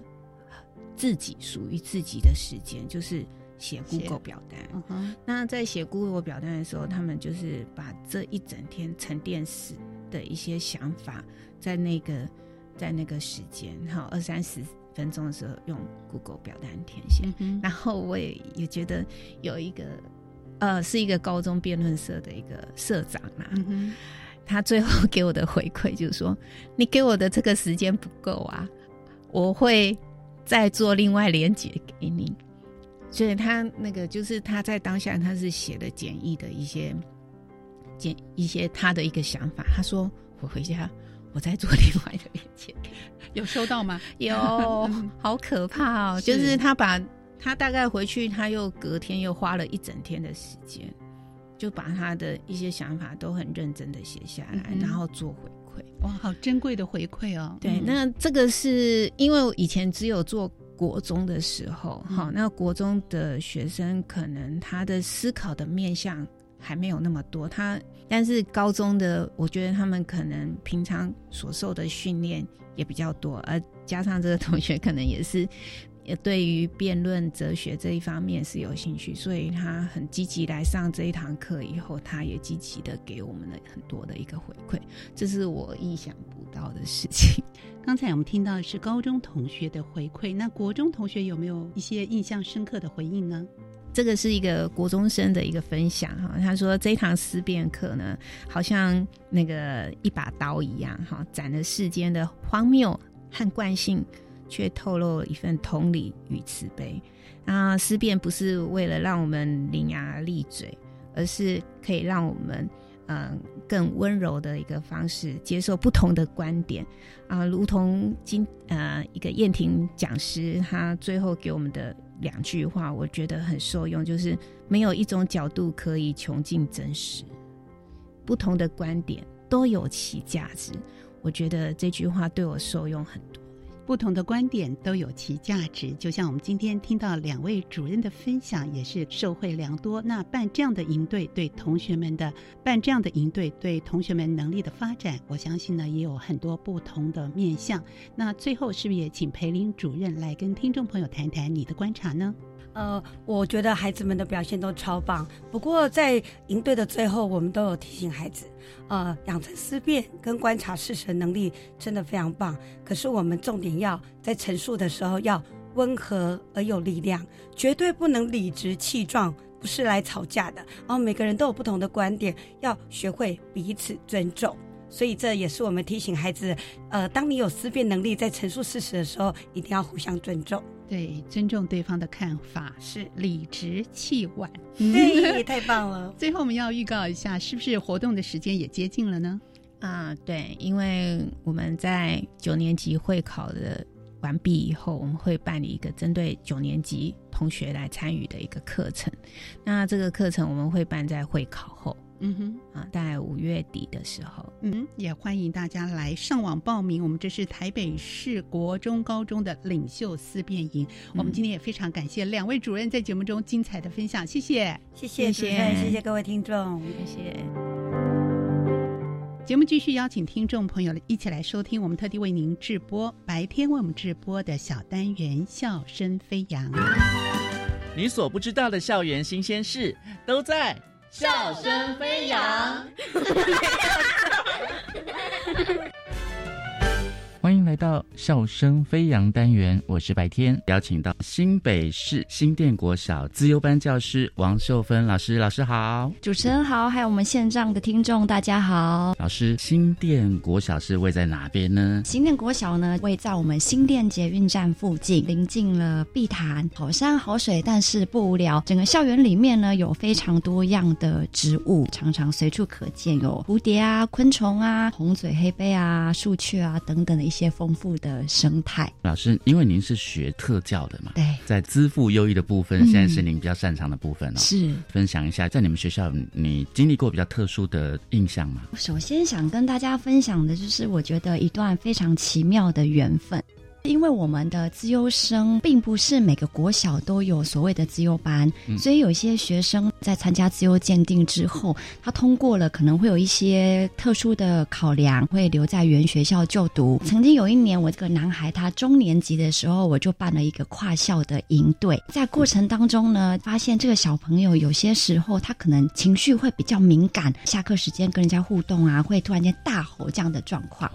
自己属于自己的时间，就是写 Google 表单。嗯那在写 Google 表单的时候，他们就是把这一整天沉淀时的一些想法，在那个。在那个时间，好二三十分钟的时候，用 Google 表单填写。然后我也也觉得有一个，呃，是一个高中辩论社的一个社长啊，他最后给我的回馈就是说：“你给我的这个时间不够啊，我会再做另外连接给你。”所以他那个就是他在当下他是写的简易的一些简一些他的一个想法。他说：“我回家。”我在做另外的连接，有收到吗？有，好可怕哦！就是他把他大概回去，他又隔天又花了一整天的时间，就把他的一些想法都很认真的写下来，然后做回馈。哇，好珍贵的回馈哦！对，那这个是因为以前只有做国中的时候，好，那国中的学生可能他的思考的面向。还没有那么多，他但是高中的，我觉得他们可能平常所受的训练也比较多，而加上这个同学可能也是也对于辩论哲学这一方面是有兴趣，所以他很积极来上这一堂课，以后他也积极的给我们了很多的一个回馈，这是我意想不到的事情。刚才我们听到的是高中同学的回馈，那国中同学有没有一些印象深刻的回应呢？这个是一个国中生的一个分享哈，他说这堂思辨课呢，好像那个一把刀一样哈，斩了世间的荒谬和惯性，却透露了一份同理与慈悲。啊，思辨不是为了让我们伶牙俐嘴，而是可以让我们嗯更温柔的一个方式接受不同的观点啊，如同今呃一个燕婷讲师他最后给我们的。两句话我觉得很受用，就是没有一种角度可以穷尽真实，不同的观点都有其价值。我觉得这句话对我受用很多。不同的观点都有其价值，就像我们今天听到两位主任的分享，也是受惠良多。那办这样的营队，对同学们的办这样的营队，对同学们能力的发展，我相信呢也有很多不同的面向。那最后是不是也请裴林主任来跟听众朋友谈谈你的观察呢？呃，我觉得孩子们的表现都超棒。不过在营队的最后，我们都有提醒孩子，呃，养成思辨跟观察事实能力真的非常棒。可是我们重点要在陈述的时候要温和而有力量，绝对不能理直气壮，不是来吵架的。然后每个人都有不同的观点，要学会彼此尊重。所以这也是我们提醒孩子，呃，当你有思辨能力，在陈述事实的时候，一定要互相尊重。对，尊重对方的看法是理直气晚。对，太棒了。最后我们要预告一下，是不是活动的时间也接近了呢？啊，对，因为我们在九年级会考的完毕以后，我们会办理一个针对九年级同学来参与的一个课程。那这个课程我们会办在会考后。嗯哼，啊，大概五月底的时候，嗯，也欢迎大家来上网报名。我们这是台北市国中高中的领袖思辨营。我们今天也非常感谢两位主任在节目中精彩的分享，谢谢，谢谢，谢谢，谢谢各位听众，谢谢。节目继续邀请听众朋友一起来收听我们特地为您直播白天为我们直播的小单元《笑声飞扬》，你所不知道的校园新鲜事都在。笑声飞扬。来到笑声飞扬单元，我是白天，邀请到新北市新店国小资优班教师王秀芬老师，老师好，主持人好，还有我们线上的听众大家好。老师，新店国小是位在哪边呢？新店国小呢，位在我们新店捷运站附近，临近了碧潭，好山好水，但是不无聊。整个校园里面呢，有非常多样的植物，常常随处可见，有蝴蝶啊、昆虫啊、红嘴黑背啊、树雀啊等等的一些丰富的生态。老师，因为您是学特教的嘛，对，在资赋优异的部分，现在是您比较擅长的部分哦。是，分享一下，在你们学校，你经历过比较特殊的印象吗？首先想跟大家分享的就是，我觉得一段非常奇妙的缘分。因为我们的资优生并不是每个国小都有所谓的资优班，所以有些学生在参加资优鉴定之后，他通过了，可能会有一些特殊的考量，会留在原学校就读。曾经有一年，我这个男孩他中年级的时候，我就办了一个跨校的营队，在过程当中呢，发现这个小朋友有些时候他可能情绪会比较敏感，下课时间跟人家互动啊，会突然间大吼这样的状况。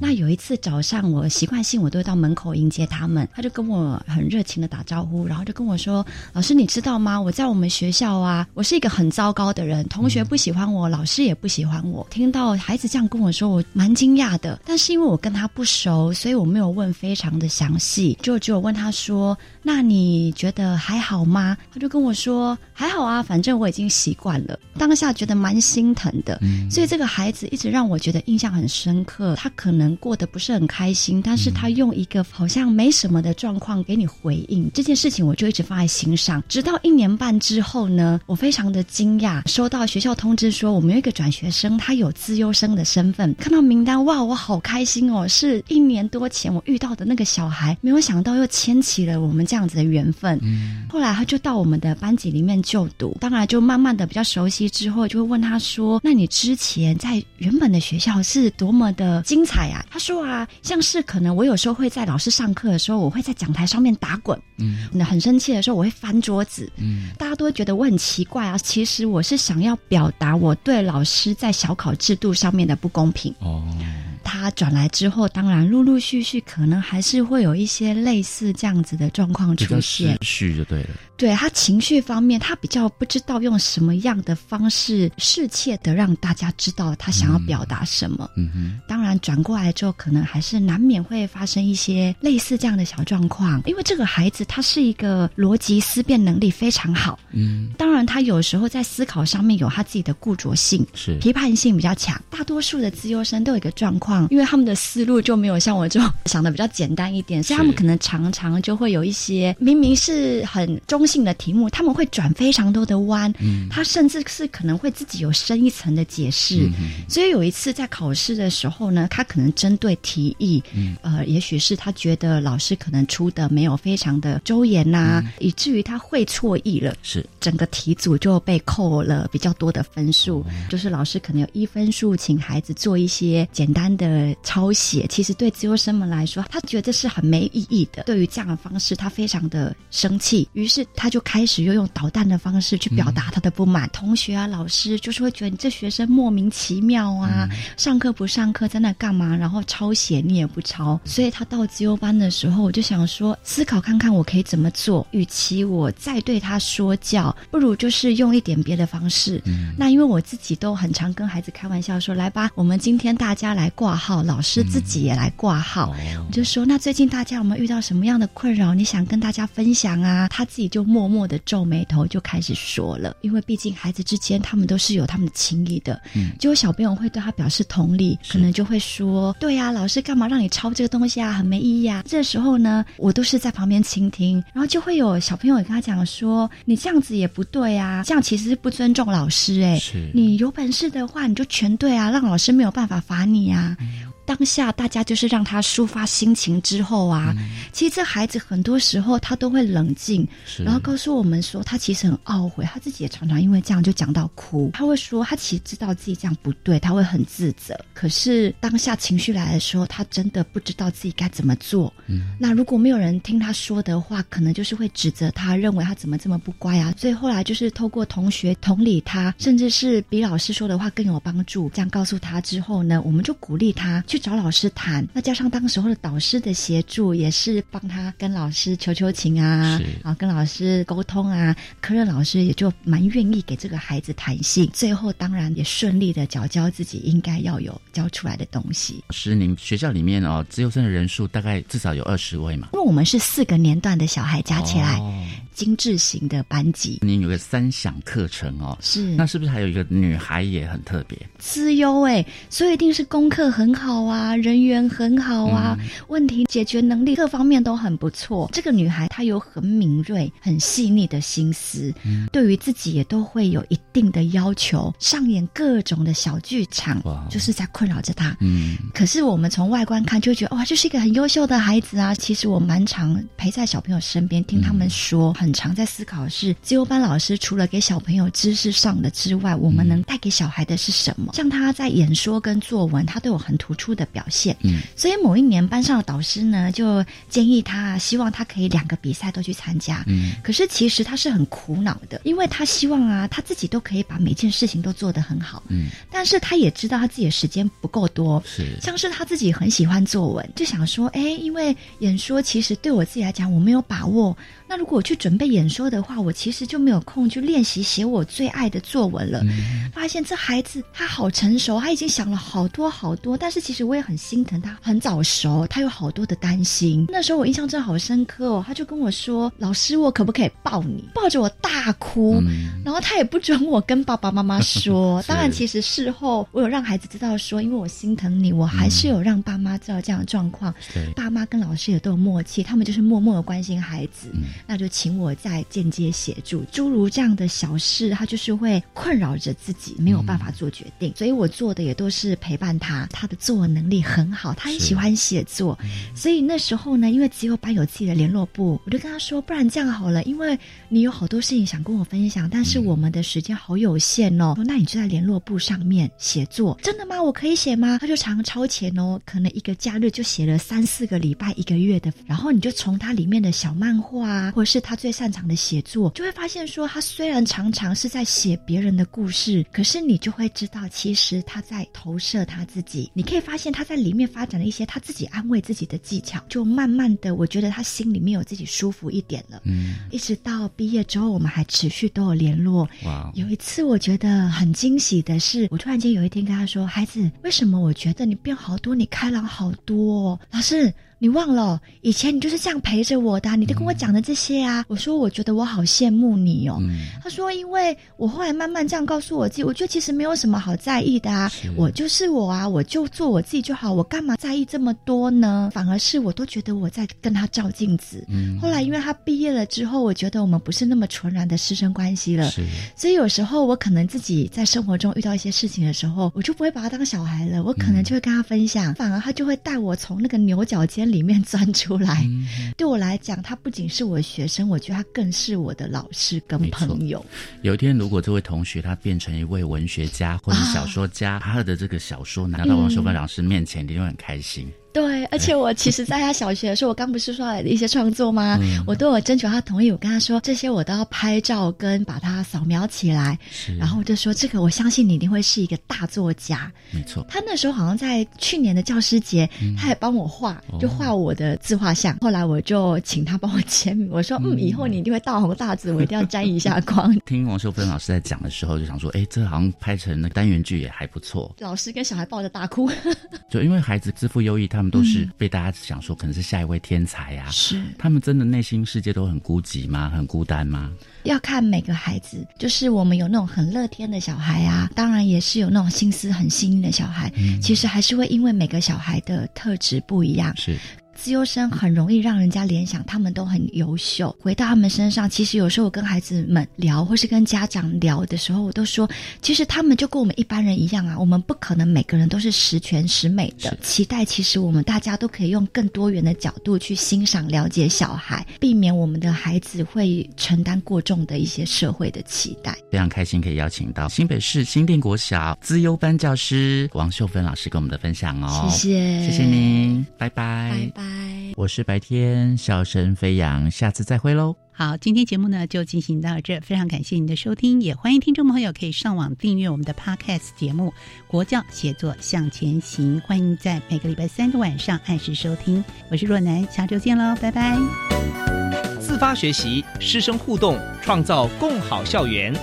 那有一次早上，我习惯性我都会到门。门口迎接他们，他就跟我很热情的打招呼，然后就跟我说：“老师，你知道吗？我在我们学校啊，我是一个很糟糕的人，同学不喜欢我，老师也不喜欢我。”听到孩子这样跟我说，我蛮惊讶的。但是因为我跟他不熟，所以我没有问非常的详细，就只有问他说：“那你觉得还好吗？”他就跟我说：“还好啊，反正我已经习惯了。”当下觉得蛮心疼的，所以这个孩子一直让我觉得印象很深刻。他可能过得不是很开心，但是他用一个。好像没什么的状况给你回应这件事情，我就一直放在心上。直到一年半之后呢，我非常的惊讶，收到学校通知说我们有一个转学生，他有资优生的身份。看到名单，哇，我好开心哦！是一年多前我遇到的那个小孩，没有想到又牵起了我们这样子的缘分。嗯，后来他就到我们的班级里面就读，当然就慢慢的比较熟悉之后，就会问他说：“那你之前在原本的学校是多么的精彩啊？”他说：“啊，像是可能我有时候会在。”老师上课的时候，我会在讲台上面打滚。嗯，那很生气的时候，我会翻桌子。嗯，大家都会觉得我很奇怪啊。其实我是想要表达我对老师在小考制度上面的不公平。哦。他转来之后，当然陆陆续续可能还是会有一些类似这样子的状况出现。续就对了。对他情绪方面，他比较不知道用什么样的方式适切的让大家知道他想要表达什么。嗯哼。当然转过来之后，可能还是难免会发生一些类似这样的小状况。因为这个孩子他是一个逻辑思辨能力非常好。嗯。当然，他有时候在思考上面有他自己的固着性，是批判性比较强。大多数的自优生都有一个状况。因为他们的思路就没有像我这种 想的比较简单一点，所以他们可能常常就会有一些明明是很中性的题目，他们会转非常多的弯。嗯，他甚至是可能会自己有深一层的解释。所以有一次在考试的时候呢，他可能针对题意，呃，也许是他觉得老师可能出的没有非常的周延呐，以至于他会错意了。是整个题组就被扣了比较多的分数，就是老师可能有一分数，请孩子做一些简单的。呃，抄写其实对自由生们来说，他觉得是很没意义的。对于这样的方式，他非常的生气，于是他就开始又用捣蛋的方式去表达他的不满。同学啊，老师就是会觉得你这学生莫名其妙啊，上课不上课，在那干嘛？然后抄写你也不抄。所以他到自由班的时候，我就想说，思考看看我可以怎么做。与其我再对他说教，不如就是用一点别的方式。那因为我自己都很常跟孩子开玩笑说，来吧，我们今天大家来挂。号老师自己也来挂号，我就说那最近大家有没有遇到什么样的困扰？你想跟大家分享啊？他自己就默默的皱眉头，就开始说了。因为毕竟孩子之间他们都是有他们的情谊的，嗯，就有小朋友会对他表示同理，可能就会说：“对呀，老师干嘛让你抄这个东西啊？很没意义啊！”这时候呢，我都是在旁边倾听，然后就会有小朋友跟他讲说：“你这样子也不对啊，这样其实是不尊重老师哎，你有本事的话你就全对啊，让老师没有办法罚你啊。”当下大家就是让他抒发心情之后啊，其实这孩子很多时候他都会冷静，然后告诉我们说他其实很懊悔，他自己也常常因为这样就讲到哭。他会说他其实知道自己这样不对，他会很自责。可是当下情绪来的时候，他真的不知道自己该怎么做。嗯，那如果没有人听他说的话，可能就是会指责他，认为他怎么这么不乖啊。所以后来就是透过同学同理他，甚至是比老师说的话更有帮助。这样告诉他之后呢，我们就鼓励他去。找老师谈。那加上当时候的导师的协助，也是帮他跟老师求求情啊，啊，跟老师沟通啊。科任老师也就蛮愿意给这个孩子弹性，最后当然也顺利的缴交自己应该要有交出来的东西。老师，您学校里面哦，自由生的人数大概至少有二十位嘛？因为我们是四个年段的小孩加起来。精致型的班级，您有个三享课程哦，是，那是不是还有一个女孩也很特别？资优哎，所以一定是功课很好啊，人缘很好啊，问题解决能力各方面都很不错。这个女孩她有很敏锐、很细腻的心思，对于自己也都会有一定的要求，上演各种的小剧场，就是在困扰着她。嗯，可是我们从外观看就觉得哇，就是一个很优秀的孩子啊。其实我蛮常陪在小朋友身边，听他们说很。常在思考的是，自由班老师除了给小朋友知识上的之外，我们能带给小孩的是什么？像他在演说跟作文，他都有很突出的表现。嗯，所以某一年班上的导师呢，就建议他，希望他可以两个比赛都去参加。嗯，可是其实他是很苦恼的，因为他希望啊，他自己都可以把每件事情都做得很好。嗯，但是他也知道他自己的时间不够多。是，像是他自己很喜欢作文，就想说，哎，因为演说其实对我自己来讲，我没有把握。那如果我去准备演说的话，我其实就没有空去练习写我最爱的作文了。发现这孩子他好成熟，他已经想了好多好多，但是其实我也很心疼他，很早熟，他有好多的担心。那时候我印象真的好深刻哦，他就跟我说：“老师，我可不可以抱你？”抱着我大哭，然后他也不准我跟爸爸妈妈说。当然，其实事后我有让孩子知道说，因为我心疼你，我还是有让爸妈知道这样的状况。爸妈跟老师也都有默契，他们就是默默的关心孩子。那就请我再间接协助，诸如这样的小事，他就是会困扰着自己，没有办法做决定。所以我做的也都是陪伴他，他的作文能力很好，他很喜欢写作。所以那时候呢，因为只有班有自己的联络部，我就跟他说：“不然这样好了，因为你有好多事情想跟我分享，但是我们的时间好有限哦。说那你就在联络部上面写作，真的吗？我可以写吗？他就常超前哦，可能一个假日就写了三四个礼拜、一个月的，然后你就从他里面的小漫画。或是他最擅长的写作，就会发现说，他虽然常常是在写别人的故事，可是你就会知道，其实他在投射他自己。你可以发现他在里面发展了一些他自己安慰自己的技巧，就慢慢的，我觉得他心里面有自己舒服一点了。嗯，一直到毕业之后，我们还持续都有联络。哇，有一次我觉得很惊喜的是，我突然间有一天跟他说：“孩子，为什么我觉得你变好多，你开朗好多？”哦老师。你忘了以前你就是这样陪着我的，你都跟我讲的这些啊。我说我觉得我好羡慕你哦。他说因为我后来慢慢这样告诉我自己，我觉得其实没有什么好在意的啊。我就是我啊，我就做我自己就好，我干嘛在意这么多呢？反而是我都觉得我在跟他照镜子。后来因为他毕业了之后，我觉得我们不是那么纯然的师生关系了。所以有时候我可能自己在生活中遇到一些事情的时候，我就不会把他当小孩了，我可能就会跟他分享，反而他就会带我从那个牛角尖。里面钻出来，对我来讲，他不仅是我的学生，我觉得他更是我的老师跟朋友。有一天，如果这位同学他变成一位文学家或者小说家，他的这个小说拿到王秀芬老师面前，一定会很开心。对，而且我其实在他小学的时候，我刚不是说了一些创作吗？我都有征求他同意，我跟他说这些我都要拍照跟把它扫描起来，然后我就说这个我相信你一定会是一个大作家。没错，他那时候好像在去年的教师节，他也帮我画，就画我的自画像。后来我就请他帮我签名，我说嗯，以后你一定会大红大紫，我一定要沾一下光。听王秀芬老师在讲的时候，就想说，哎，这好像拍成那单元剧也还不错。老师跟小孩抱着大哭，就因为孩子自负优异，他。他们都是被大家想说可能是下一位天才呀，是他们真的内心世界都很孤寂吗？很孤单吗？要看每个孩子，就是我们有那种很乐天的小孩啊，当然也是有那种心思很细腻的小孩，其实还是会因为每个小孩的特质不一样。是。自优生很容易让人家联想，他们都很优秀。回到他们身上，其实有时候我跟孩子们聊，或是跟家长聊的时候，我都说，其实他们就跟我们一般人一样啊。我们不可能每个人都是十全十美的。期待其实我们大家都可以用更多元的角度去欣赏、了解小孩，避免我们的孩子会承担过重的一些社会的期待。非常开心可以邀请到新北市新店国小资优班教师王秀芬老师跟我们的分享哦。谢谢，谢谢您，拜拜，拜拜。我是白天，笑声飞扬，下次再会喽。好，今天节目呢就进行到这，非常感谢您的收听，也欢迎听众朋友可以上网订阅我们的 Podcast 节目《国教写作向前行》，欢迎在每个礼拜三的晚上按时收听。我是若楠，下周见喽，拜拜。自发学习，师生互动，创造共好校园。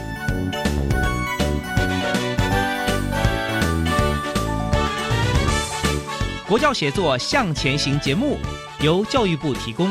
国教协作向前行节目由教育部提供。